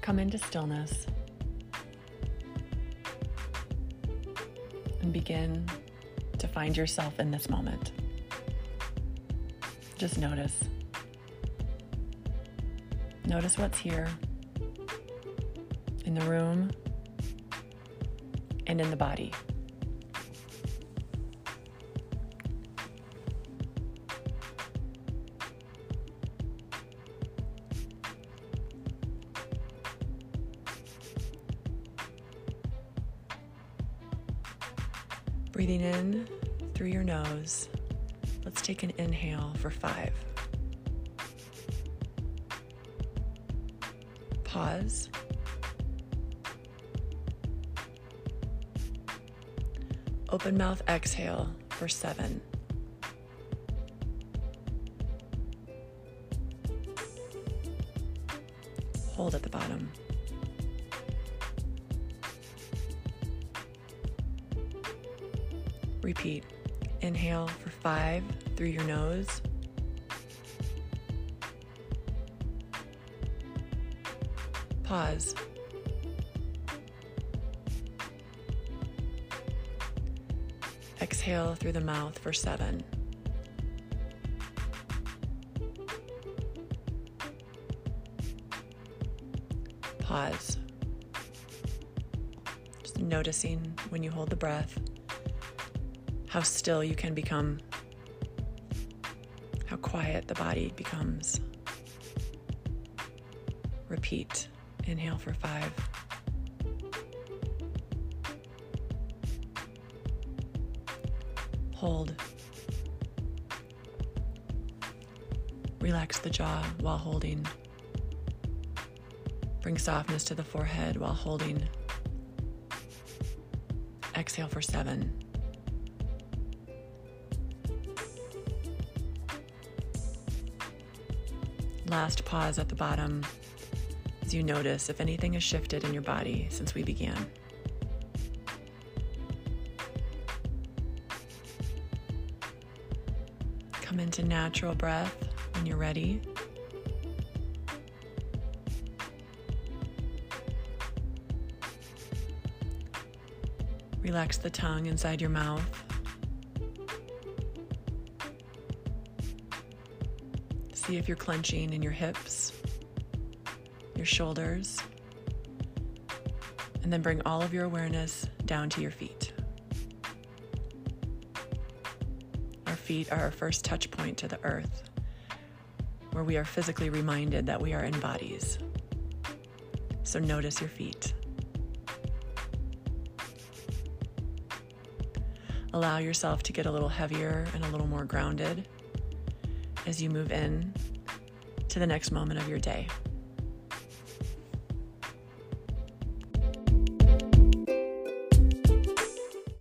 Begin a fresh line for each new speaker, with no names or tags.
Come into stillness and begin to find yourself in this moment. Just notice. Notice what's here in the room and in the body. Breathing in through your nose. Let's take an inhale for five. Pause. Open mouth exhale for seven. Hold at the bottom. Repeat. Inhale for five through your nose. Pause. Exhale through the mouth for seven. Pause. Just noticing when you hold the breath how still you can become, how quiet the body becomes. Repeat. Inhale for five. Hold. Relax the jaw while holding. Bring softness to the forehead while holding. Exhale for seven. Last pause at the bottom as you notice if anything has shifted in your body since we began. Come into natural breath when you're ready. Relax the tongue inside your mouth. See if you're clenching in your hips, your shoulders, and then bring all of your awareness down to your feet. Our feet are our first touch point to the earth, where we are physically reminded that we are in bodies. So notice your feet. Allow yourself to get a little heavier and a little more grounded as you move in to the next moment of your day.